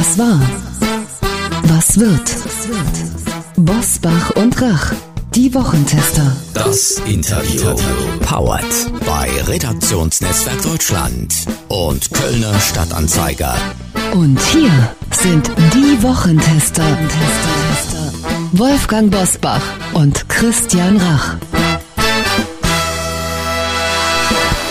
Was war? Was wird? Bosbach und Rach, die Wochentester. Das Interview. Powered bei Redaktionsnetzwerk Deutschland und Kölner Stadtanzeiger. Und hier sind die Wochentester. Wolfgang Bosbach und Christian Rach.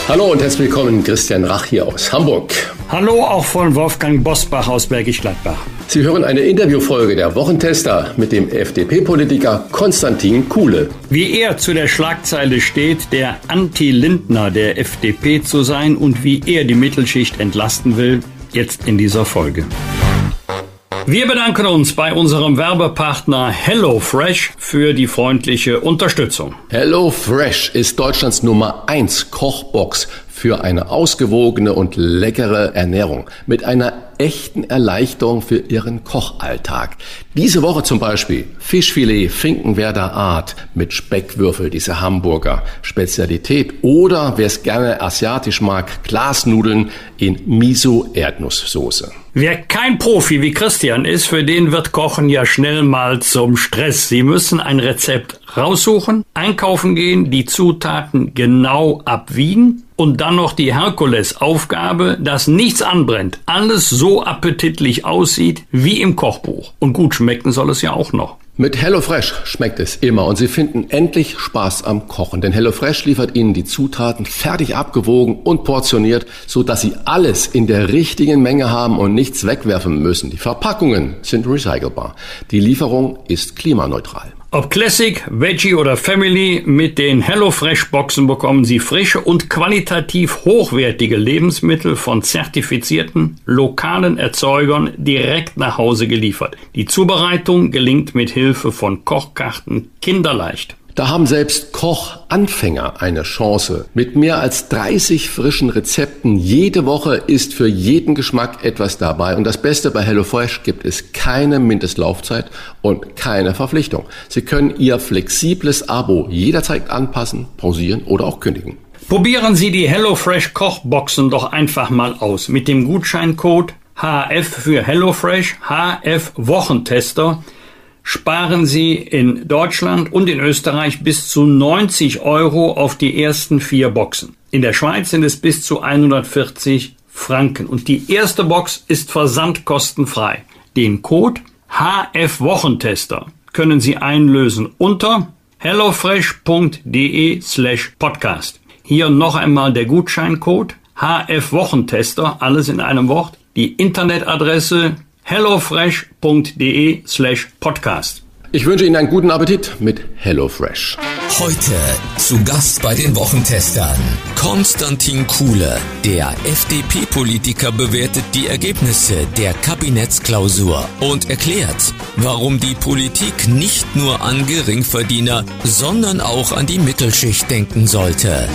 Hallo und herzlich willkommen, Christian Rach hier aus Hamburg. Hallo auch von Wolfgang Bosbach aus Bergisch Gladbach. Sie hören eine Interviewfolge der Wochentester mit dem FDP-Politiker Konstantin Kuhle. Wie er zu der Schlagzeile steht, der Anti-Lindner der FDP zu sein und wie er die Mittelschicht entlasten will, jetzt in dieser Folge. Wir bedanken uns bei unserem Werbepartner HelloFresh für die freundliche Unterstützung. HelloFresh ist Deutschlands Nummer 1 Kochbox für eine ausgewogene und leckere Ernährung mit einer echten Erleichterung für Ihren Kochalltag. Diese Woche zum Beispiel Fischfilet Finkenwerder Art mit Speckwürfel, diese Hamburger Spezialität. Oder wer es gerne asiatisch mag, Glasnudeln in Miso-Erdnusssoße. Wer kein Profi wie Christian ist, für den wird Kochen ja schnell mal zum Stress. Sie müssen ein Rezept raussuchen, einkaufen gehen, die Zutaten genau abwiegen und dann noch die Herkulesaufgabe, dass nichts anbrennt, alles so appetitlich aussieht wie im Kochbuch. Und gut schmecken soll es ja auch noch. Mit HelloFresh schmeckt es immer und Sie finden endlich Spaß am Kochen, denn HelloFresh liefert Ihnen die Zutaten fertig abgewogen und portioniert, so dass Sie alles in der richtigen Menge haben und nichts wegwerfen müssen. Die Verpackungen sind recycelbar. Die Lieferung ist klimaneutral. Ob Classic, Veggie oder Family, mit den HelloFresh Boxen bekommen Sie frische und qualitativ hochwertige Lebensmittel von zertifizierten lokalen Erzeugern direkt nach Hause geliefert. Die Zubereitung gelingt mit Hilfe von Kochkarten kinderleicht. Da haben selbst Kochanfänger eine Chance. Mit mehr als 30 frischen Rezepten jede Woche ist für jeden Geschmack etwas dabei. Und das Beste bei HelloFresh gibt es keine Mindestlaufzeit und keine Verpflichtung. Sie können Ihr flexibles Abo jederzeit anpassen, pausieren oder auch kündigen. Probieren Sie die HelloFresh Kochboxen doch einfach mal aus mit dem Gutscheincode HF für HelloFresh, HF Wochentester sparen Sie in Deutschland und in Österreich bis zu 90 Euro auf die ersten vier Boxen. In der Schweiz sind es bis zu 140 Franken. Und die erste Box ist versandkostenfrei. Den Code HF Wochentester können Sie einlösen unter hellofresh.de slash podcast. Hier noch einmal der Gutscheincode HF Wochentester, alles in einem Wort. Die Internetadresse hellofresh.de slash podcast. Ich wünsche Ihnen einen guten Appetit mit HelloFresh. Heute zu Gast bei den Wochentestern Konstantin Kuhle. Der FDP-Politiker bewertet die Ergebnisse der Kabinettsklausur und erklärt, warum die Politik nicht nur an Geringverdiener, sondern auch an die Mittelschicht denken sollte.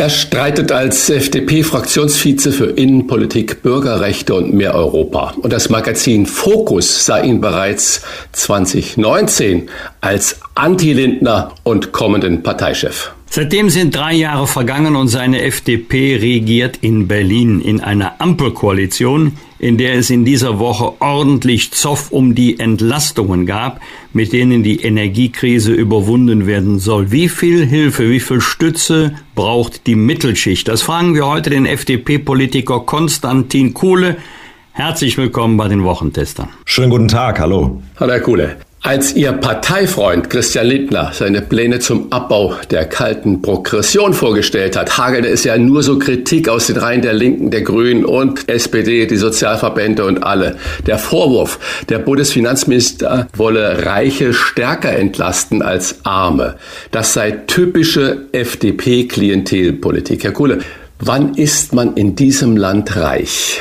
Er streitet als FDP-Fraktionsvize für Innenpolitik, Bürgerrechte und mehr Europa. Und das Magazin Focus sah ihn bereits 2019 als Anti-Lindner und kommenden Parteichef. Seitdem sind drei Jahre vergangen und seine FDP regiert in Berlin in einer Ampelkoalition, in der es in dieser Woche ordentlich Zoff um die Entlastungen gab, mit denen die Energiekrise überwunden werden soll. Wie viel Hilfe, wie viel Stütze braucht die Mittelschicht? Das fragen wir heute den FDP-Politiker Konstantin Kuhle. Herzlich willkommen bei den Wochentestern. Schönen guten Tag, hallo. Hallo Herr Kuhle. Als Ihr Parteifreund Christian Lindner seine Pläne zum Abbau der kalten Progression vorgestellt hat, hagelte es ja nur so Kritik aus den Reihen der Linken, der Grünen und SPD, die Sozialverbände und alle. Der Vorwurf, der Bundesfinanzminister wolle Reiche stärker entlasten als Arme. Das sei typische FDP-Klientelpolitik. Herr Kuhle, wann ist man in diesem Land reich?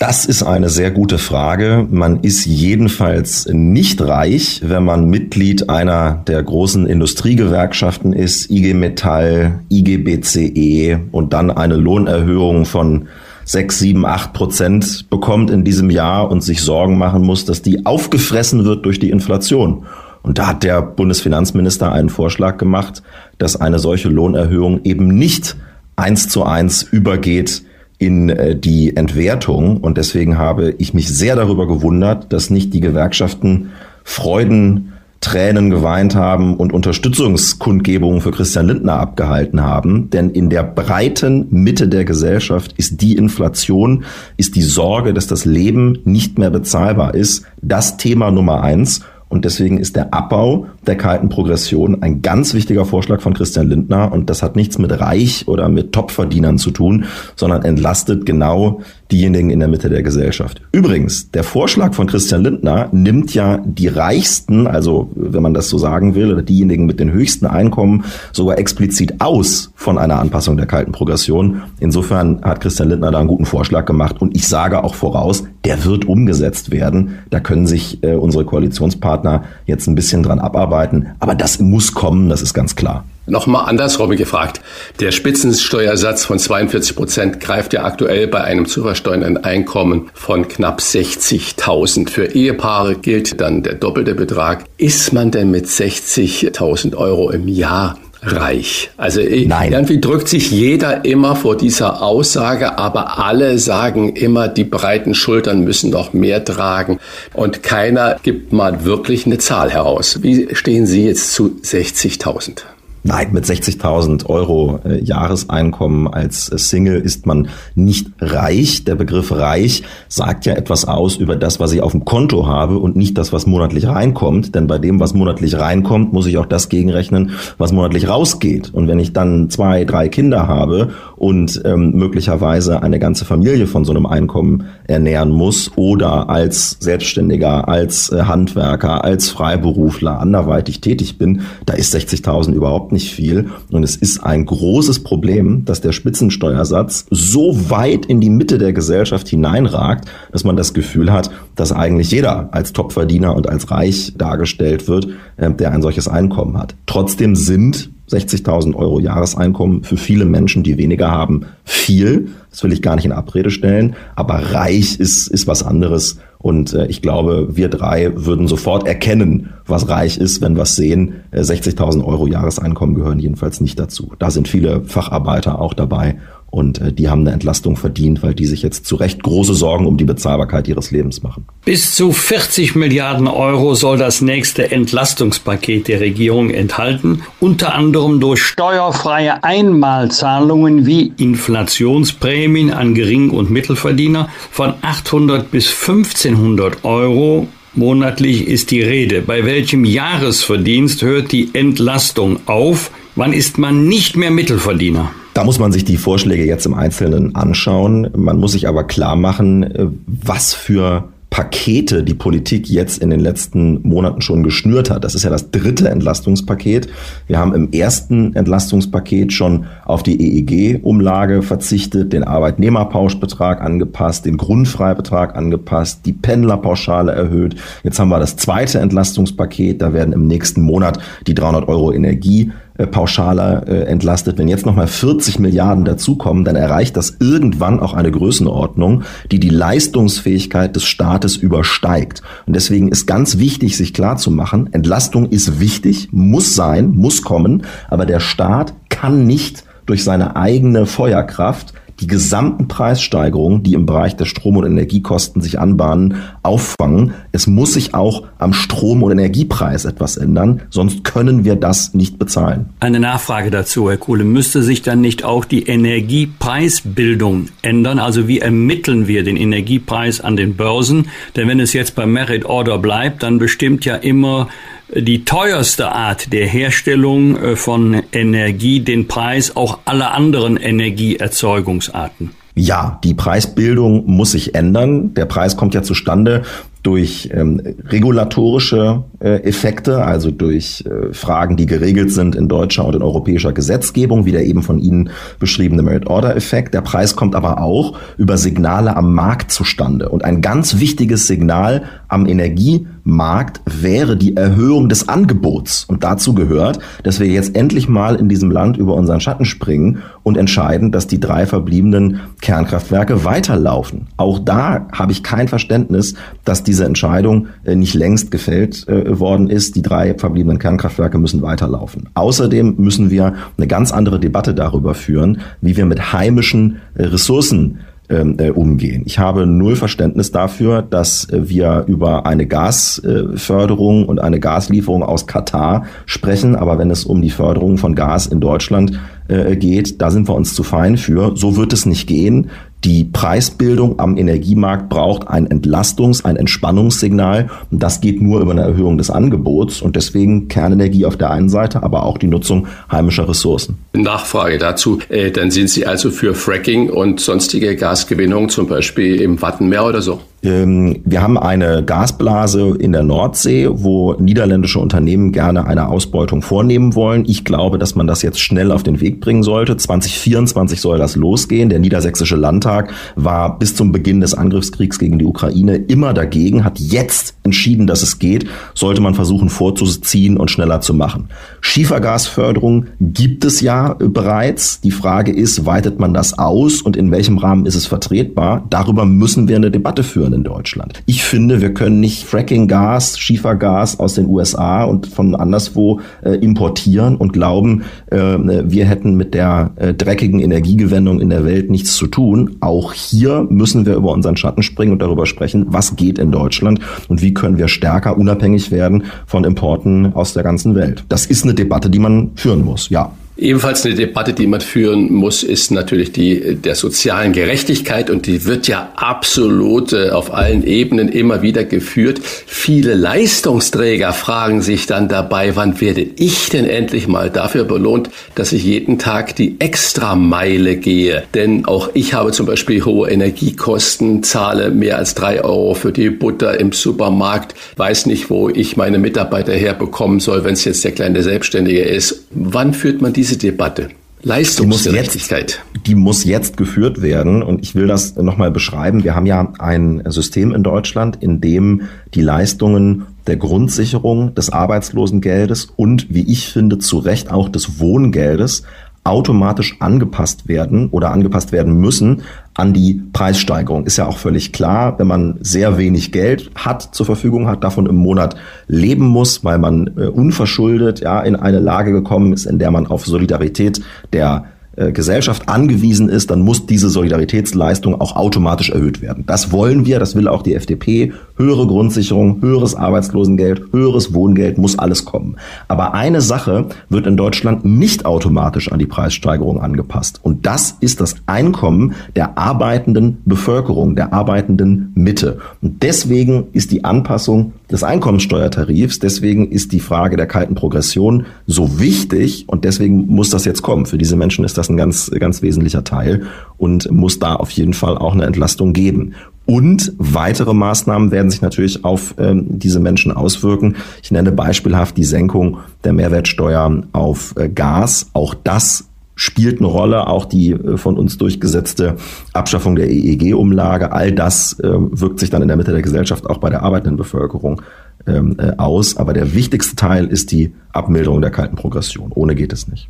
Das ist eine sehr gute Frage. Man ist jedenfalls nicht reich, wenn man Mitglied einer der großen Industriegewerkschaften ist, IG Metall, IG BCE und dann eine Lohnerhöhung von sechs, sieben, acht Prozent bekommt in diesem Jahr und sich Sorgen machen muss, dass die aufgefressen wird durch die Inflation. Und da hat der Bundesfinanzminister einen Vorschlag gemacht, dass eine solche Lohnerhöhung eben nicht eins zu eins übergeht in äh, die Entwertung. Und deswegen habe ich mich sehr darüber gewundert, dass nicht die Gewerkschaften Freuden Tränen geweint haben und Unterstützungskundgebungen für Christian Lindner abgehalten haben. Denn in der breiten Mitte der Gesellschaft ist die Inflation, ist die Sorge, dass das Leben nicht mehr bezahlbar ist, das Thema Nummer eins. Und deswegen ist der Abbau der kalten Progression ein ganz wichtiger Vorschlag von Christian Lindner. Und das hat nichts mit Reich oder mit Topverdienern zu tun, sondern entlastet genau diejenigen in der Mitte der Gesellschaft. Übrigens, der Vorschlag von Christian Lindner nimmt ja die Reichsten, also wenn man das so sagen will, oder diejenigen mit den höchsten Einkommen sogar explizit aus von einer Anpassung der kalten Progression. Insofern hat Christian Lindner da einen guten Vorschlag gemacht und ich sage auch voraus, der wird umgesetzt werden. Da können sich äh, unsere Koalitionspartner jetzt ein bisschen dran abarbeiten, aber das muss kommen, das ist ganz klar. Nochmal andersrum gefragt. Der Spitzensteuersatz von 42 Prozent greift ja aktuell bei einem zu versteuernden Einkommen von knapp 60.000. Für Ehepaare gilt dann der doppelte Betrag. Ist man denn mit 60.000 Euro im Jahr reich. Also Nein. irgendwie drückt sich jeder immer vor dieser Aussage, aber alle sagen immer, die breiten Schultern müssen noch mehr tragen und keiner gibt mal wirklich eine Zahl heraus. Wie stehen Sie jetzt zu 60.000? Nein, mit 60.000 Euro äh, Jahreseinkommen als äh, Single ist man nicht reich. Der Begriff reich sagt ja etwas aus über das, was ich auf dem Konto habe und nicht das, was monatlich reinkommt. Denn bei dem, was monatlich reinkommt, muss ich auch das gegenrechnen, was monatlich rausgeht. Und wenn ich dann zwei, drei Kinder habe und ähm, möglicherweise eine ganze Familie von so einem Einkommen ernähren muss oder als Selbstständiger, als äh, Handwerker, als Freiberufler anderweitig tätig bin, da ist 60.000 überhaupt nicht viel. Und es ist ein großes Problem, dass der Spitzensteuersatz so weit in die Mitte der Gesellschaft hineinragt, dass man das Gefühl hat, dass eigentlich jeder als Topverdiener und als reich dargestellt wird, äh, der ein solches Einkommen hat. Trotzdem sind 60.000 Euro Jahreseinkommen für viele Menschen, die weniger haben, viel. Das will ich gar nicht in Abrede stellen. Aber reich ist, ist was anderes. Und äh, ich glaube, wir drei würden sofort erkennen, was reich ist, wenn wir es sehen. Äh, 60.000 Euro Jahreseinkommen gehören jedenfalls nicht dazu. Da sind viele Facharbeiter auch dabei und äh, die haben eine Entlastung verdient, weil die sich jetzt zu Recht große Sorgen um die Bezahlbarkeit ihres Lebens machen. Bis zu 40 Milliarden Euro soll das nächste Entlastungspaket der Regierung enthalten, unter anderem durch steuerfreie Einmalzahlungen wie Inflationsprämien an Gering- und Mittelverdiener von 800 bis 1500 Euro monatlich ist die Rede. Bei welchem Jahresverdienst hört die Entlastung auf? Wann ist man nicht mehr Mittelverdiener? Da muss man sich die Vorschläge jetzt im Einzelnen anschauen. Man muss sich aber klar machen, äh, was für Pakete die Politik jetzt in den letzten Monaten schon geschnürt hat. Das ist ja das dritte Entlastungspaket. Wir haben im ersten Entlastungspaket schon auf die EEG-Umlage verzichtet, den Arbeitnehmerpauschbetrag angepasst, den Grundfreibetrag angepasst, die Pendlerpauschale erhöht. Jetzt haben wir das zweite Entlastungspaket. Da werden im nächsten Monat die 300 Euro Energie äh, pauschaler äh, entlastet. Wenn jetzt nochmal 40 Milliarden dazukommen, dann erreicht das irgendwann auch eine Größenordnung, die die Leistungsfähigkeit des Staates übersteigt. Und deswegen ist ganz wichtig, sich klar zu machen, Entlastung ist wichtig, muss sein, muss kommen, aber der Staat kann nicht durch seine eigene Feuerkraft die gesamten Preissteigerungen, die im Bereich der Strom- und Energiekosten sich anbahnen, auffangen. Es muss sich auch am Strom- und Energiepreis etwas ändern, sonst können wir das nicht bezahlen. Eine Nachfrage dazu, Herr Kuhle. Müsste sich dann nicht auch die Energiepreisbildung ändern? Also wie ermitteln wir den Energiepreis an den Börsen? Denn wenn es jetzt beim Merit Order bleibt, dann bestimmt ja immer die teuerste Art der Herstellung äh, von Energie den Preis auch aller anderen Energieerzeugungsarten. Ja, die Preisbildung muss sich ändern. Der Preis kommt ja zustande durch ähm, regulatorische äh, Effekte, also durch äh, Fragen, die geregelt sind in deutscher und in europäischer Gesetzgebung, wie der eben von Ihnen beschriebene Merit-Order-Effekt. Der Preis kommt aber auch über Signale am Markt zustande. Und ein ganz wichtiges Signal am Energiemarkt wäre die Erhöhung des Angebots. Und dazu gehört, dass wir jetzt endlich mal in diesem Land über unseren Schatten springen und entscheiden, dass die drei verbliebenen Kernkraftwerke weiterlaufen. Auch da habe ich kein Verständnis, dass diese Entscheidung äh, nicht längst gefällt äh, worden ist. Die drei verbliebenen Kernkraftwerke müssen weiterlaufen. Außerdem müssen wir eine ganz andere Debatte darüber führen, wie wir mit heimischen Ressourcen ähm, äh, umgehen. Ich habe null Verständnis dafür, dass wir über eine Gasförderung und eine Gaslieferung aus Katar sprechen, aber wenn es um die Förderung von Gas in Deutschland geht, da sind wir uns zu fein für. So wird es nicht gehen. Die Preisbildung am Energiemarkt braucht ein Entlastungs-, ein Entspannungssignal. Und das geht nur über eine Erhöhung des Angebots und deswegen Kernenergie auf der einen Seite, aber auch die Nutzung heimischer Ressourcen. Nachfrage dazu. Äh, dann sind Sie also für Fracking und sonstige Gasgewinnung, zum Beispiel im Wattenmeer oder so? Ähm, wir haben eine Gasblase in der Nordsee, wo niederländische Unternehmen gerne eine Ausbeutung vornehmen wollen. Ich glaube, dass man das jetzt schnell auf den Weg bringen sollte. 2024 soll das losgehen. Der niedersächsische Landtag war bis zum Beginn des Angriffskriegs gegen die Ukraine immer dagegen, hat jetzt entschieden, dass es geht. Sollte man versuchen vorzuziehen und schneller zu machen. Schiefergasförderung gibt es ja bereits. Die Frage ist, weitet man das aus und in welchem Rahmen ist es vertretbar? Darüber müssen wir eine Debatte führen führen in Deutschland. Ich finde, wir können nicht Fracking-Gas, Schiefergas aus den USA und von anderswo äh, importieren und glauben, äh, wir hätten mit der äh, dreckigen Energiegewinnung in der Welt nichts zu tun. Auch hier müssen wir über unseren Schatten springen und darüber sprechen, was geht in Deutschland und wie können wir stärker unabhängig werden von Importen aus der ganzen Welt. Das ist eine Debatte, die man führen muss, ja. Ebenfalls eine Debatte, die man führen muss, ist natürlich die der sozialen Gerechtigkeit und die wird ja absolut äh, auf allen Ebenen immer wieder geführt. Viele Leistungsträger fragen sich dann dabei, wann werde ich denn endlich mal dafür belohnt, dass ich jeden Tag die Extrameile gehe? Denn auch ich habe zum Beispiel hohe Energiekosten, zahle mehr als drei Euro für die Butter im Supermarkt, weiß nicht, wo ich meine Mitarbeiter herbekommen soll, wenn es jetzt der kleine Selbstständige ist. Wann führt man diese diese Debatte? Leistungsgerechtigkeit. Die, die muss jetzt geführt werden und ich will das nochmal beschreiben. Wir haben ja ein System in Deutschland, in dem die Leistungen der Grundsicherung des Arbeitslosengeldes und, wie ich finde, zu Recht auch des Wohngeldes automatisch angepasst werden oder angepasst werden müssen an die Preissteigerung. Ist ja auch völlig klar, wenn man sehr wenig Geld hat zur Verfügung hat, davon im Monat leben muss, weil man äh, unverschuldet ja in eine Lage gekommen ist, in der man auf Solidarität der äh, Gesellschaft angewiesen ist, dann muss diese Solidaritätsleistung auch automatisch erhöht werden. Das wollen wir, das will auch die FDP. Höhere Grundsicherung, höheres Arbeitslosengeld, höheres Wohngeld, muss alles kommen. Aber eine Sache wird in Deutschland nicht automatisch an die Preissteigerung angepasst. Und das ist das Einkommen der arbeitenden Bevölkerung, der arbeitenden Mitte. Und deswegen ist die Anpassung des Einkommenssteuertarifs, deswegen ist die Frage der kalten Progression so wichtig und deswegen muss das jetzt kommen. Für diese Menschen ist das ein ganz, ganz wesentlicher Teil und muss da auf jeden Fall auch eine Entlastung geben. Und weitere Maßnahmen werden sich natürlich auf ähm, diese Menschen auswirken. Ich nenne beispielhaft die Senkung der Mehrwertsteuer auf äh, Gas. Auch das spielt eine Rolle, auch die äh, von uns durchgesetzte Abschaffung der EEG-Umlage. All das äh, wirkt sich dann in der Mitte der Gesellschaft auch bei der arbeitenden Bevölkerung ähm, äh, aus. Aber der wichtigste Teil ist die Abmilderung der kalten Progression. Ohne geht es nicht.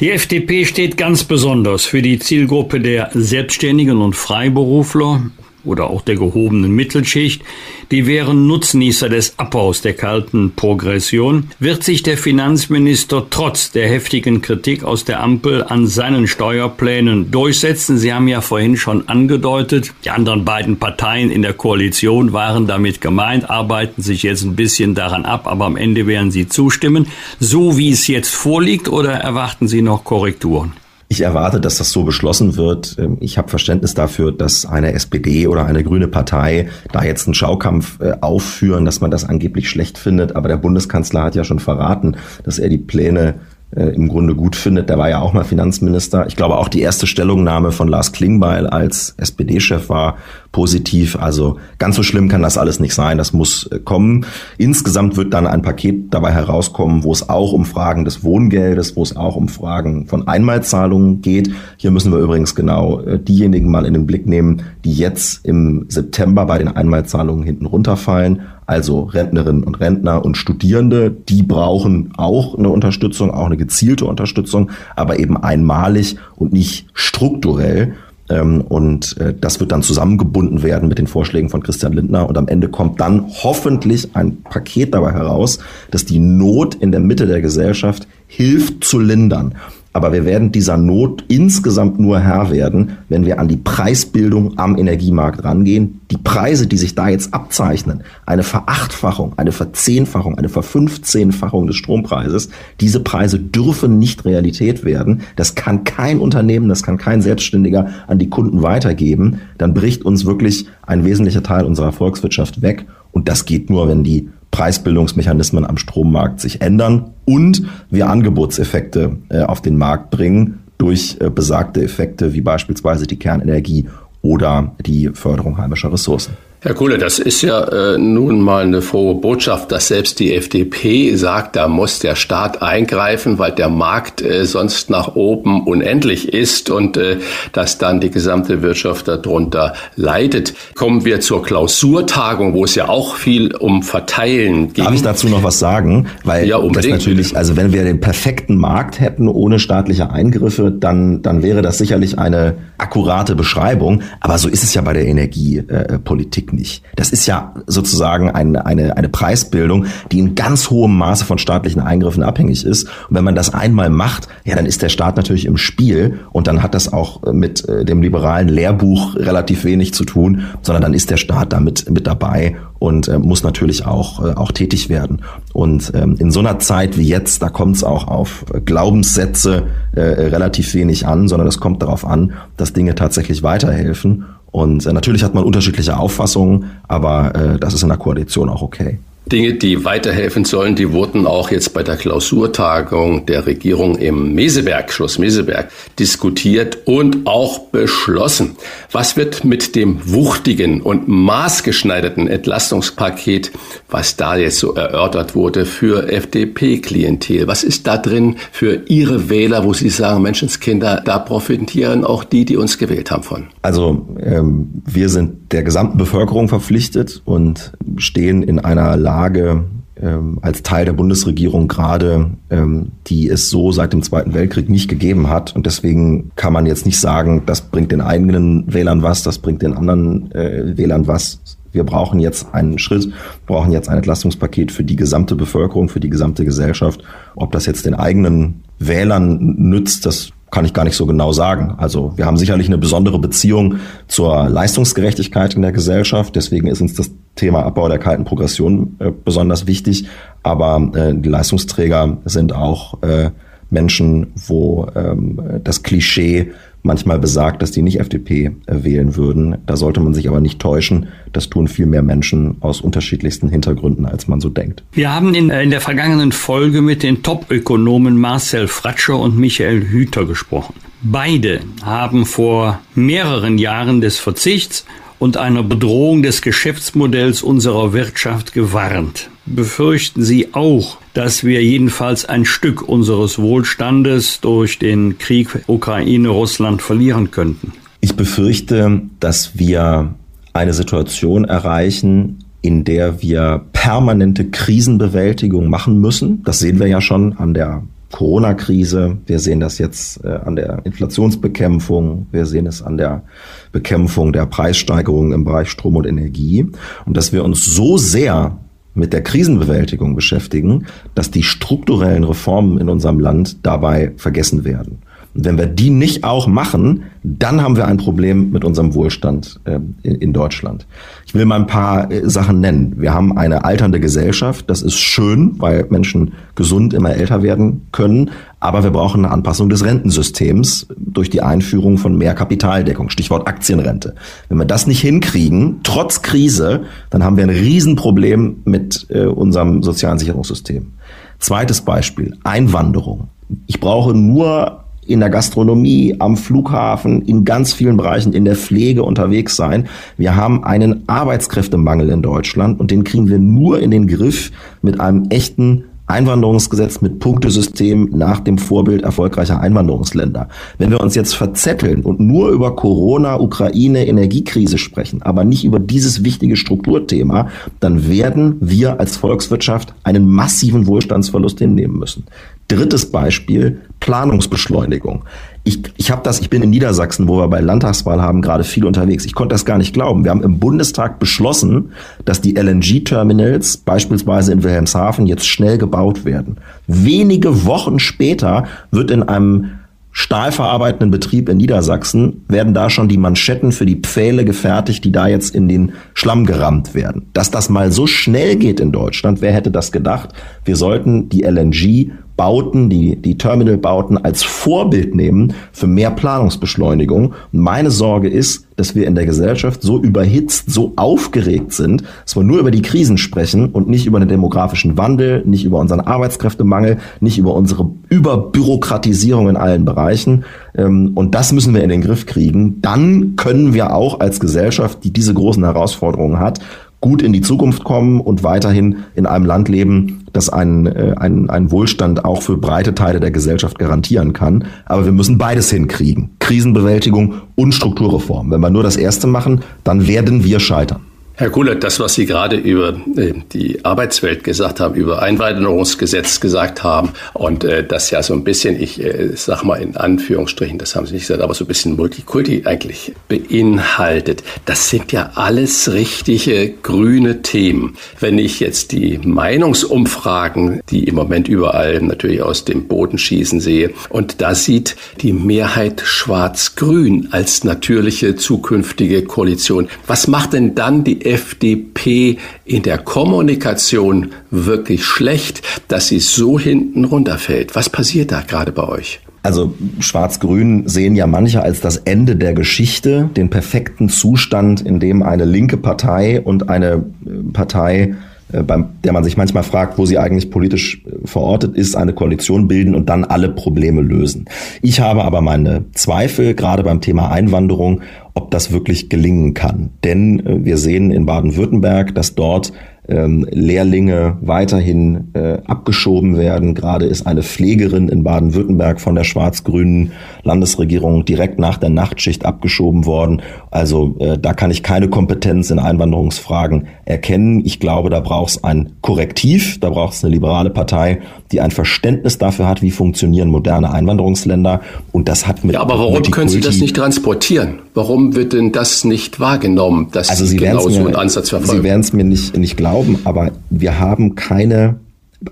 Die FDP steht ganz besonders für die Zielgruppe der Selbstständigen und Freiberufler oder auch der gehobenen Mittelschicht, die wären Nutznießer des Abbaus der kalten Progression, wird sich der Finanzminister trotz der heftigen Kritik aus der Ampel an seinen Steuerplänen durchsetzen. Sie haben ja vorhin schon angedeutet, die anderen beiden Parteien in der Koalition waren damit gemeint, arbeiten sich jetzt ein bisschen daran ab, aber am Ende werden sie zustimmen, so wie es jetzt vorliegt, oder erwarten Sie noch Korrekturen? Ich erwarte, dass das so beschlossen wird. Ähm, ich habe Verständnis dafür, dass eine SPD oder eine grüne Partei da jetzt einen Schaukampf äh, aufführen, dass man das angeblich schlecht findet. Aber der Bundeskanzler hat ja schon verraten, dass er die Pläne äh, im Grunde gut findet. Der war ja auch mal Finanzminister. Ich glaube auch die erste Stellungnahme von Lars Klingbeil als SPD-Chef war positiv. Also ganz so schlimm kann das alles nicht sein. Das muss äh, kommen. Insgesamt wird dann ein Paket dabei herauskommen, wo es auch um Fragen des Wohngeldes, wo es auch um Fragen von Einmalzahlungen geht. Hier müssen wir übrigens genau äh, diejenigen mal in den Blick nehmen, die jetzt im September bei den Einmalzahlungen hinten runterfallen also Rentnerinnen und Rentner und Studierende, die brauchen auch eine Unterstützung, auch eine gezielte Unterstützung, aber eben einmalig und nicht strukturell. Ähm, und äh, das wird dann zusammengebunden werden mit den Vorschlägen von Christian Lindner. Und am Ende kommt dann hoffentlich ein Paket dabei heraus, das die Not in der Mitte der Gesellschaft hilft zu lindern. Aber wir werden dieser Not insgesamt nur Herr werden, wenn wir an die Preisbildung am Energiemarkt rangehen. Die Preise, die sich da jetzt abzeichnen, eine Verachtfachung, eine Verzehnfachung, eine Verfünfzehnfachung des Strompreises, diese Preise dürfen nicht Realität werden. Das kann kein Unternehmen, das kann kein Selbstständiger an die Kunden weitergeben. Dann bricht uns wirklich ein wesentlicher Teil unserer Volkswirtschaft weg. Und das geht nur, wenn die Preisbildungsmechanismen am Strommarkt sich ändern und wir Angebotseffekte äh, auf den Markt bringen durch äh, besagte Effekte wie beispielsweise die Kernenergie oder die Förderung heimischer Ressourcen. Herr Kuhle, das ist ja äh, nun mal eine frohe Botschaft, dass selbst die FDP sagt, da muss der Staat eingreifen, weil der Markt äh, sonst nach oben unendlich ist und äh, dass dann die gesamte Wirtschaft darunter leidet. Kommen wir zur Klausurtagung, wo es ja auch viel um Verteilen geht. Darf ich dazu noch was sagen? Weil ja, unbedingt. das natürlich, also wenn wir den perfekten Markt hätten ohne staatliche Eingriffe, dann, dann wäre das sicherlich eine akkurate Beschreibung. Aber so ist es ja bei der Energiepolitik nicht. Das ist ja sozusagen eine, eine, eine Preisbildung, die in ganz hohem Maße von staatlichen Eingriffen abhängig ist. Und wenn man das einmal macht, ja, dann ist der Staat natürlich im Spiel und dann hat das auch mit äh, dem liberalen Lehrbuch relativ wenig zu tun, sondern dann ist der Staat damit mit dabei und äh, muss natürlich auch, äh, auch tätig werden. Und ähm, in so einer Zeit wie jetzt, da kommt es auch auf Glaubenssätze äh, relativ wenig an, sondern es kommt darauf an, dass Dinge tatsächlich weiterhelfen. Und äh, natürlich hat man unterschiedliche Auffassungen, aber äh, das ist in der Koalition auch okay. Dinge, die weiterhelfen sollen, die wurden auch jetzt bei der Klausurtagung der Regierung im Meseberg, Schloss Meseberg, diskutiert und auch beschlossen. Was wird mit dem wuchtigen und maßgeschneiderten Entlastungspaket, was da jetzt so erörtert wurde, für FDP-Klientel? Was ist da drin für Ihre Wähler, wo Sie sagen, Menschenskinder, da profitieren auch die, die uns gewählt haben von? Also ähm, wir sind der gesamten Bevölkerung verpflichtet und stehen in einer Lage, Lage ähm, als Teil der Bundesregierung gerade, ähm, die es so seit dem Zweiten Weltkrieg nicht gegeben hat. Und deswegen kann man jetzt nicht sagen, das bringt den eigenen Wählern was, das bringt den anderen äh, Wählern was. Wir brauchen jetzt einen Schritt, brauchen jetzt ein Entlastungspaket für die gesamte Bevölkerung, für die gesamte Gesellschaft. Ob das jetzt den eigenen Wählern nützt, das kann ich gar nicht so genau sagen. Also wir haben sicherlich eine besondere Beziehung zur Leistungsgerechtigkeit in der Gesellschaft. Deswegen ist uns das Thema Abbau der kalten Progression äh, besonders wichtig. Aber äh, die Leistungsträger sind auch äh, Menschen, wo ähm, das Klischee manchmal besagt, dass die nicht FDP äh, wählen würden. Da sollte man sich aber nicht täuschen. Das tun viel mehr Menschen aus unterschiedlichsten Hintergründen, als man so denkt. Wir haben in, in der vergangenen Folge mit den Top-Ökonomen Marcel Fratscher und Michael Hüter gesprochen. Beide haben vor mehreren Jahren des Verzichts und einer Bedrohung des Geschäftsmodells unserer Wirtschaft gewarnt. Befürchten Sie auch, dass wir jedenfalls ein Stück unseres Wohlstandes durch den Krieg Ukraine-Russland verlieren könnten? Ich befürchte, dass wir eine Situation erreichen, in der wir permanente Krisenbewältigung machen müssen. Das sehen wir ja schon an der Corona-Krise. Wir sehen das jetzt äh, an der Inflationsbekämpfung. Wir sehen es an der Bekämpfung der Preissteigerungen im Bereich Strom und Energie. Und dass wir uns so sehr mit der Krisenbewältigung beschäftigen, dass die strukturellen Reformen in unserem Land dabei vergessen werden. Und wenn wir die nicht auch machen, dann haben wir ein Problem mit unserem Wohlstand äh, in, Deutschland. Ich will mal ein paar äh, Sachen nennen. Wir haben eine alternde Gesellschaft. Das ist schön, weil Menschen gesund immer älter werden können. Aber wir brauchen eine Anpassung des Rentensystems durch die Einführung von mehr Kapitaldeckung. Stichwort Aktienrente. Wenn wir das nicht hinkriegen, trotz Krise, dann haben wir ein Riesenproblem mit äh, unserem sozialen Sicherungssystem. Zweites Beispiel. Einwanderung. Ich brauche nur in der Gastronomie, am Flughafen, in ganz vielen Bereichen in der Pflege unterwegs sein. Wir haben einen Arbeitskräftemangel in Deutschland und den kriegen wir nur in den Griff mit einem echten Einwanderungsgesetz mit Punktesystem nach dem Vorbild erfolgreicher Einwanderungsländer. Wenn wir uns jetzt verzetteln und nur über Corona, Ukraine, Energiekrise sprechen, aber nicht über dieses wichtige Strukturthema, dann werden wir als Volkswirtschaft einen massiven Wohlstandsverlust hinnehmen müssen. Drittes Beispiel, Planungsbeschleunigung. Ich, ich habe das, ich bin in Niedersachsen, wo wir bei Landtagswahl haben, gerade viel unterwegs. Ich konnte das gar nicht glauben. Wir haben im Bundestag beschlossen, dass die LNG-Terminals beispielsweise in Wilhelmshaven jetzt schnell gebaut werden. Wenige Wochen später wird in einem stahlverarbeitenden Betrieb in Niedersachsen werden da schon die Manschetten für die Pfähle gefertigt, die da jetzt in den Schlamm gerammt werden. Dass das mal so schnell geht in Deutschland, wer hätte das gedacht? Wir sollten die LNG Bauten, die, die Terminalbauten als Vorbild nehmen für mehr Planungsbeschleunigung. Und meine Sorge ist, dass wir in der Gesellschaft so überhitzt, so aufgeregt sind, dass wir nur über die Krisen sprechen und nicht über den demografischen Wandel, nicht über unseren Arbeitskräftemangel, nicht über unsere Überbürokratisierung in allen Bereichen. Ähm, und das müssen wir in den Griff kriegen. Dann können wir auch als Gesellschaft, die diese großen Herausforderungen hat, gut in die Zukunft kommen und weiterhin in einem Land leben, das einen, äh, einen, einen Wohlstand auch für breite Teile der Gesellschaft garantieren kann. Aber wir müssen beides hinkriegen. Krisenbewältigung und Strukturreform. Wenn wir nur das erste machen, dann werden wir scheitern. Herr Kuhle, das, was Sie gerade über äh, die Arbeitswelt gesagt haben, über Einwanderungsgesetz gesagt haben und äh, das ja so ein bisschen, ich äh, sag mal in Anführungsstrichen, das haben Sie nicht gesagt, aber so ein bisschen Multikulti eigentlich beinhaltet, das sind ja alles richtige grüne Themen. Wenn ich jetzt die Meinungsumfragen, die im Moment überall natürlich aus dem Boden schießen sehe und da sieht die Mehrheit schwarz-grün als natürliche zukünftige Koalition. Was macht denn dann die FDP in der Kommunikation wirklich schlecht, dass sie so hinten runterfällt? Was passiert da gerade bei euch? Also Schwarz-Grün sehen ja manche als das Ende der Geschichte, den perfekten Zustand, in dem eine linke Partei und eine äh, Partei äh, beim der man sich manchmal fragt, wo sie eigentlich politisch äh, verortet ist, eine Koalition bilden und dann alle Probleme lösen. Ich habe aber meine Zweifel, gerade beim Thema Einwanderung, ob das wirklich gelingen kann. Denn äh, wir sehen in Baden-Württemberg, dass dort ähm, Lehrlinge weiterhin äh, abgeschoben werden. Gerade ist eine Pflegerin in Baden-Württemberg von der schwarz-grünen Landesregierung direkt nach der Nachtschicht abgeschoben worden. Also äh, da kann ich keine Kompetenz in Einwanderungsfragen erkennen. Ich glaube, da braucht es ein Korrektiv, da braucht es eine liberale Partei, die ein Verständnis dafür hat, wie funktionieren moderne Einwanderungsländer. Und das hat mit. Ja, aber warum können Sie das nicht transportieren? Warum wird denn das nicht wahrgenommen, dass also Sie, Sie genau so einen Ansatz verfolgen? Sie werden es mir nicht, nicht glauben, aber wir haben keine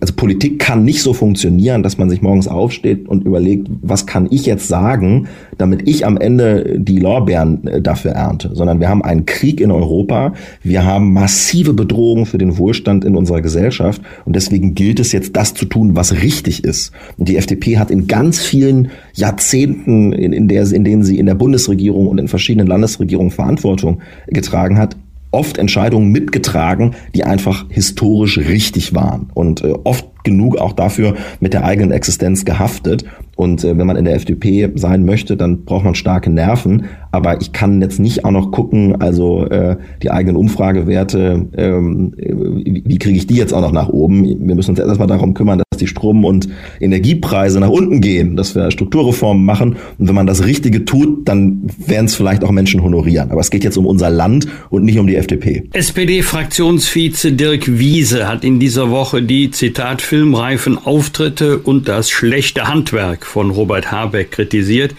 also Politik kann nicht so funktionieren, dass man sich morgens aufsteht und überlegt, was kann ich jetzt sagen, damit ich am Ende die Lorbeeren äh, dafür ernte, sondern wir haben einen Krieg in Europa, wir haben massive Bedrohungen für den Wohlstand in unserer Gesellschaft und deswegen gilt es jetzt, das zu tun, was richtig ist. Und die FDP hat in ganz vielen Jahrzehnten, in, in, der, in denen sie in der Bundesregierung und in verschiedenen Landesregierungen Verantwortung getragen hat, oft Entscheidungen mitgetragen, die einfach historisch richtig waren. Und äh, oft genug auch dafür mit der eigenen Existenz gehaftet. Und äh, wenn man in der FDP sein möchte, dann braucht man starke Nerven. Aber ich kann jetzt nicht auch noch gucken, also äh, die eigenen Umfragewerte, ähm, wie, wie kriege ich die jetzt auch noch nach oben? Wir müssen uns erstmal darum kümmern, dass die Strom- und Energiepreise nach unten gehen, dass wir Strukturreformen machen. Und wenn man das Richtige tut, dann werden es vielleicht auch Menschen honorieren. Aber es geht jetzt um unser Land und nicht um die FDP. SPD-Fraktionsvize Dirk Wiese hat in dieser Woche die, Zitat, filmreifen Auftritte und das schlechte Handwerk von Robert Habeck kritisiert.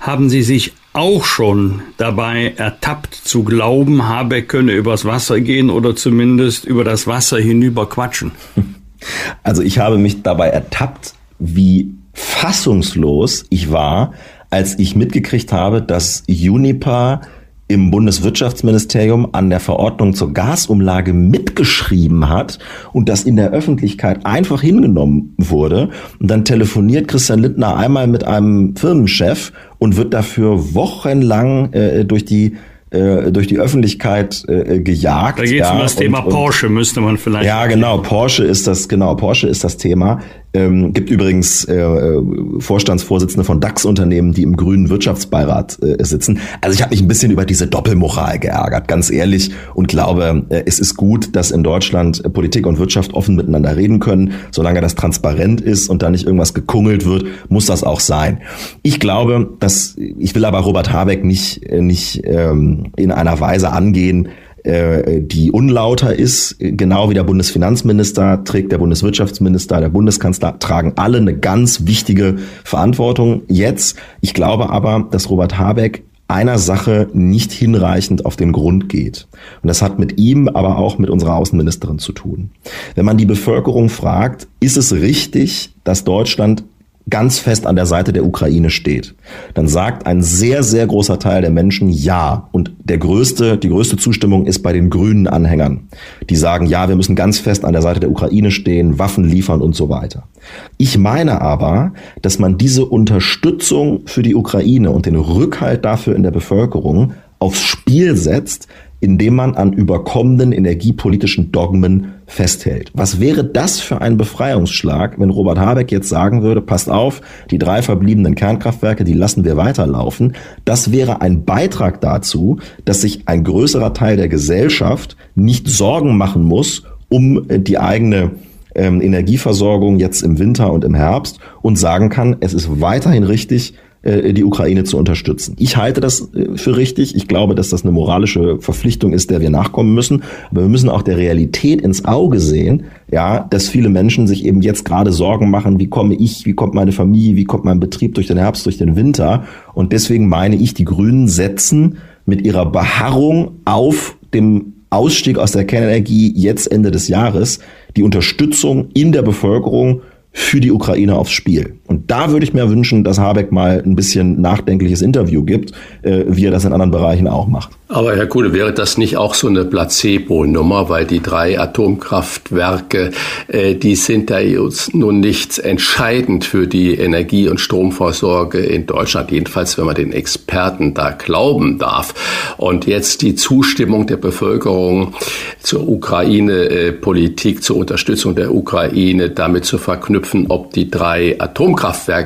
Haben Sie sich auch schon dabei ertappt zu glauben, Habeck könne übers Wasser gehen oder zumindest über das Wasser hinüber quatschen? Also ich habe mich dabei ertappt, wie fassungslos ich war, als ich mitgekriegt habe, dass Unipa im Bundeswirtschaftsministerium an der Verordnung zur Gasumlage mitgeschrieben hat und das in der Öffentlichkeit einfach hingenommen wurde. Und dann telefoniert Christian Lindner einmal mit einem Firmenchef und wird dafür wochenlang äh, durch die äh, durch die Öffentlichkeit äh, gejagt. Da geht es ja, um das und, Thema Porsche, müsste man vielleicht. Ja, genau, Porsche ist das, genau, Porsche ist das Thema. Ähm, gibt übrigens äh, äh, Vorstandsvorsitzende von DAX-Unternehmen, die im grünen Wirtschaftsbeirat äh, sitzen. Also ich habe mich ein bisschen über diese Doppelmoral geärgert, ganz ehrlich, und glaube, äh, es ist gut, dass in Deutschland äh, Politik und Wirtschaft offen miteinander reden können. Solange das transparent ist und da nicht irgendwas gekungelt wird, muss das auch sein. Ich glaube, dass ich will aber Robert Habeck nicht äh, nicht ähm, in einer Weise angehen, äh, die unlauter ist. Genau wie der Bundesfinanzminister trägt der Bundeswirtschaftsminister, der Bundeskanzler, tragen alle eine ganz wichtige Verantwortung jetzt. Ich glaube aber, dass Robert Habeck einer Sache nicht hinreichend auf den Grund geht. Und das hat mit ihm, aber auch mit unserer Außenministerin zu tun. Wenn man die Bevölkerung fragt, ist es richtig, dass Deutschland ganz fest an der Seite der Ukraine steht, dann sagt ein sehr, sehr großer Teil der Menschen ja. Und der größte, die größte Zustimmung ist bei den grünen Anhängern. Die sagen, ja, wir müssen ganz fest an der Seite der Ukraine stehen, Waffen liefern und so weiter. Ich meine aber, dass man diese Unterstützung für die Ukraine und den Rückhalt dafür in der Bevölkerung aufs Spiel setzt, indem man an überkommenen energiepolitischen Dogmen festhält. Was wäre das für ein Befreiungsschlag, wenn Robert Habeck jetzt sagen würde, passt auf, die drei verbliebenen Kernkraftwerke, die lassen wir weiterlaufen. Das wäre ein Beitrag dazu, dass sich ein größerer Teil der Gesellschaft nicht Sorgen machen muss um die eigene ähm, Energieversorgung jetzt im Winter und im Herbst und sagen kann, es ist weiterhin richtig, äh, die Ukraine zu unterstützen. Ich halte das äh, für richtig. Ich glaube, dass das eine moralische Verpflichtung ist, der wir nachkommen müssen. Aber wir müssen auch der Realität ins Auge sehen, ja, dass viele Menschen sich eben jetzt gerade Sorgen machen, wie komme ich, wie kommt meine Familie, wie kommt mein Betrieb durch den Herbst, durch den Winter. Und deswegen meine ich, die Grünen setzen mit ihrer Beharrung auf dem Ausstieg aus der Kernenergie jetzt Ende des Jahres die Unterstützung in der Bevölkerung für die Ukraine aufs Spiel. Und da würde ich mir wünschen, dass Habeck mal ein bisschen nachdenkliches Interview gibt, äh, wie er das in anderen Bereichen auch macht. Aber Herr Kuhle, wäre das nicht auch so eine Placebo-Nummer, weil die drei Atomkraftwerke, äh, die sind da jetzt nun nicht entscheidend für die Energie- und Stromversorge in Deutschland, jedenfalls wenn man den Experten da glauben darf. Und jetzt die Zustimmung der Bevölkerung zur Ukraine-Politik, zur Unterstützung der Ukraine damit zu verknüpfen, ob die drei Atomkraftwerke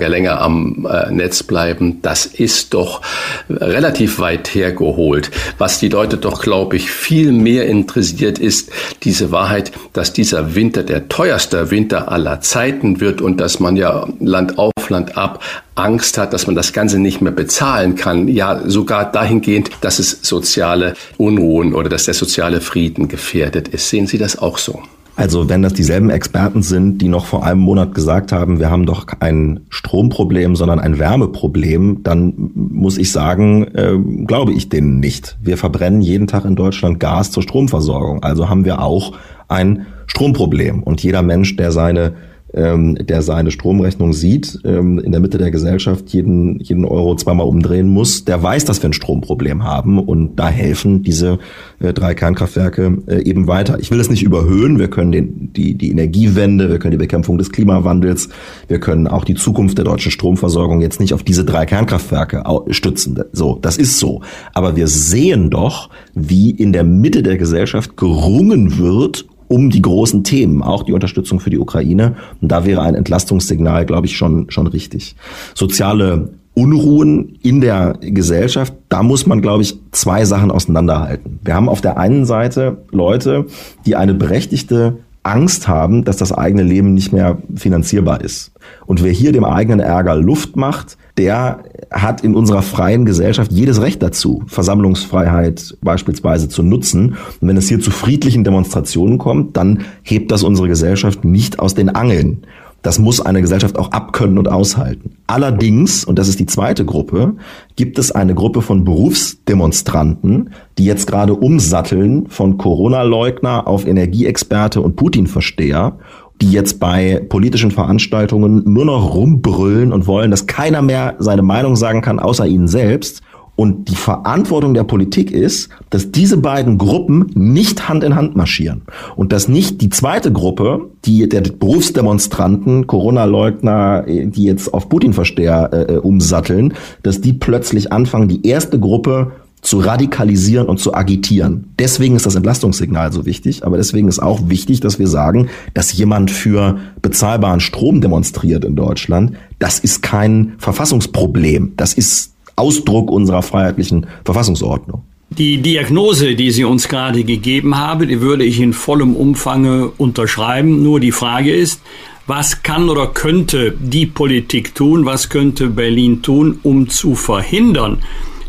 länger am äh, Netz bleiben, das ist doch relativ weit hergeholt. Was die Leute doch, glaube ich, viel mehr interessiert, ist diese Wahrheit, dass dieser Winter der teuerste Winter aller Zeiten wird und dass man ja Land auf, Land ab Angst hat, dass man das Ganze nicht mehr bezahlen kann. Ja, sogar dahingehend, dass es soziale Unruhen oder dass der soziale Frieden gefährdet ist. Sehen Sie das auch so? Also wenn das dieselben Experten sind, die noch vor einem Monat gesagt haben, wir haben doch kein Stromproblem, sondern ein Wärmeproblem, dann muss ich sagen, äh, glaube ich denen nicht. Wir verbrennen jeden Tag in Deutschland Gas zur Stromversorgung. Also haben wir auch ein Stromproblem. Und jeder Mensch, der seine ähm, der seine Stromrechnung sieht, ähm, in der Mitte der Gesellschaft jeden, jeden Euro zweimal umdrehen muss, der weiß, dass wir ein Stromproblem haben und da helfen diese äh, drei Kernkraftwerke äh, eben weiter. Ich will es nicht überhöhen, wir können den, die, die Energiewende, wir können die Bekämpfung des Klimawandels, wir können auch die Zukunft der deutschen Stromversorgung jetzt nicht auf diese drei Kernkraftwerke stützen. So, das ist so. Aber wir sehen doch, wie in der Mitte der Gesellschaft gerungen wird um die großen Themen, auch die Unterstützung für die Ukraine. Und da wäre ein Entlastungssignal, glaube ich, schon, schon richtig. Soziale Unruhen in der Gesellschaft, da muss man, glaube ich, zwei Sachen auseinanderhalten. Wir haben auf der einen Seite Leute, die eine berechtigte Angst haben, dass das eigene Leben nicht mehr finanzierbar ist. Und wer hier dem eigenen Ärger Luft macht, der hat in unserer freien Gesellschaft jedes Recht dazu, Versammlungsfreiheit beispielsweise zu nutzen. Und wenn es hier zu friedlichen Demonstrationen kommt, dann hebt das unsere Gesellschaft nicht aus den Angeln. Das muss eine Gesellschaft auch abkönnen und aushalten. Allerdings, und das ist die zweite Gruppe, gibt es eine Gruppe von Berufsdemonstranten, die jetzt gerade umsatteln von Corona-Leugner auf Energieexperte und Putin-Versteher die jetzt bei politischen Veranstaltungen nur noch rumbrüllen und wollen, dass keiner mehr seine Meinung sagen kann, außer ihnen selbst. Und die Verantwortung der Politik ist, dass diese beiden Gruppen nicht Hand in Hand marschieren. Und dass nicht die zweite Gruppe, die der Berufsdemonstranten, Corona-Leugner, die jetzt auf Putin-Versteher äh, umsatteln, dass die plötzlich anfangen, die erste Gruppe zu radikalisieren und zu agitieren. Deswegen ist das Entlastungssignal so wichtig, aber deswegen ist auch wichtig, dass wir sagen, dass jemand für bezahlbaren Strom demonstriert in Deutschland, das ist kein Verfassungsproblem, das ist Ausdruck unserer freiheitlichen Verfassungsordnung. Die Diagnose, die Sie uns gerade gegeben haben, die würde ich in vollem Umfange unterschreiben. Nur die Frage ist, was kann oder könnte die Politik tun, was könnte Berlin tun, um zu verhindern,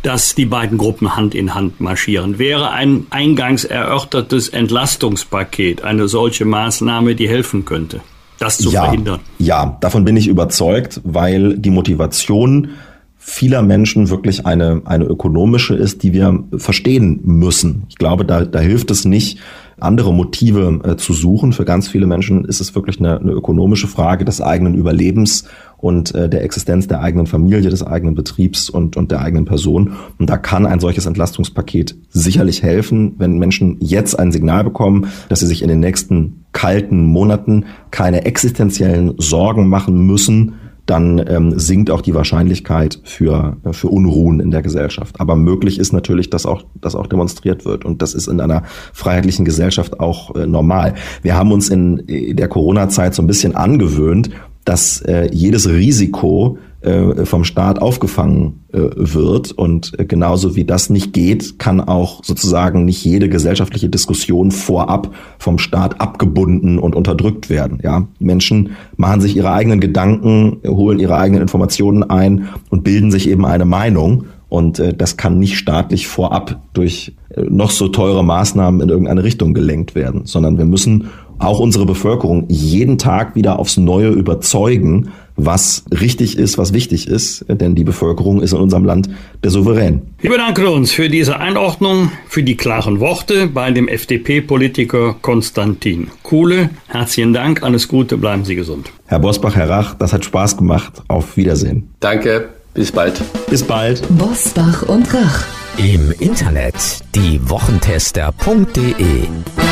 dass die beiden Gruppen Hand in Hand marschieren. Wäre ein eingangs erörtertes Entlastungspaket eine solche Maßnahme, die helfen könnte, das zu ja, verhindern? Ja, davon bin ich überzeugt, weil die Motivation vieler Menschen wirklich eine, eine ökonomische ist, die wir verstehen müssen. Ich glaube, da, da hilft es nicht, andere Motive äh, zu suchen. Für ganz viele Menschen ist es wirklich eine, eine ökonomische Frage des eigenen Überlebens und äh, der Existenz der eigenen Familie, des eigenen Betriebs und, und der eigenen Person. Und da kann ein solches Entlastungspaket sicherlich helfen, wenn Menschen jetzt ein Signal bekommen, dass sie sich in den nächsten kalten Monaten keine existenziellen Sorgen machen müssen, dann ähm, sinkt auch die Wahrscheinlichkeit für, für Unruhen in der Gesellschaft. Aber möglich ist natürlich, dass auch, dass auch demonstriert wird. Und das ist in einer freiheitlichen Gesellschaft auch äh, normal. Wir haben uns in der Corona-Zeit so ein bisschen angewöhnt, dass äh, jedes Risiko äh, vom Staat aufgefangen äh, wird. Und äh, genauso wie das nicht geht, kann auch sozusagen nicht jede gesellschaftliche Diskussion vorab vom Staat abgebunden und unterdrückt werden. Ja, Menschen machen sich ihre eigenen Gedanken, holen ihre eigenen Informationen ein und bilden sich eben eine Meinung. Und äh, das kann nicht staatlich vorab durch äh, noch so teure Maßnahmen in irgendeine Richtung gelenkt werden, sondern wir müssen auch unsere Bevölkerung jeden Tag wieder aufs Neue überzeugen, was richtig ist, was wichtig ist, denn die Bevölkerung ist in unserem Land der Souverän. Wir bedanken uns für diese Einordnung, für die klaren Worte bei dem FDP-Politiker Konstantin Kuhle. Herzlichen Dank, alles Gute, bleiben Sie gesund. Herr Bosbach, Herr Rach, das hat Spaß gemacht. Auf Wiedersehen. Danke, bis bald. Bis bald. Bosbach und Rach. Im Internet diewochentester.de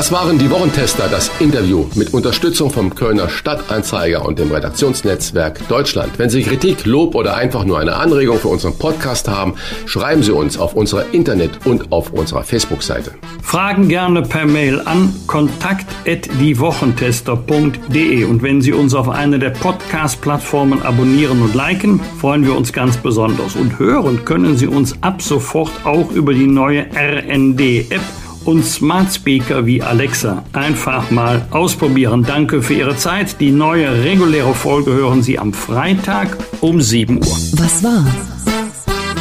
das waren die Wochentester, das Interview mit Unterstützung vom Kölner Stadtanzeiger und dem Redaktionsnetzwerk Deutschland. Wenn Sie Kritik, Lob oder einfach nur eine Anregung für unseren Podcast haben, schreiben Sie uns auf unserer Internet- und auf unserer Facebook-Seite. Fragen gerne per Mail an kontakt@diewochentester.de und wenn Sie uns auf einer der Podcast-Plattformen abonnieren und liken, freuen wir uns ganz besonders. Und hören können Sie uns ab sofort auch über die neue RND-App und Smart Speaker wie Alexa einfach mal ausprobieren. Danke für Ihre Zeit. Die neue reguläre Folge hören Sie am Freitag um 7 Uhr. Was war?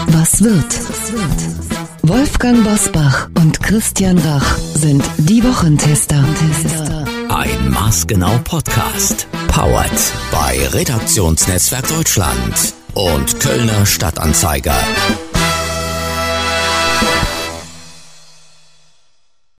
Was wird? Wolfgang Bosbach und Christian Rach sind die Wochentester. Ein Maßgenau Podcast. Powered bei Redaktionsnetzwerk Deutschland und Kölner Stadtanzeiger.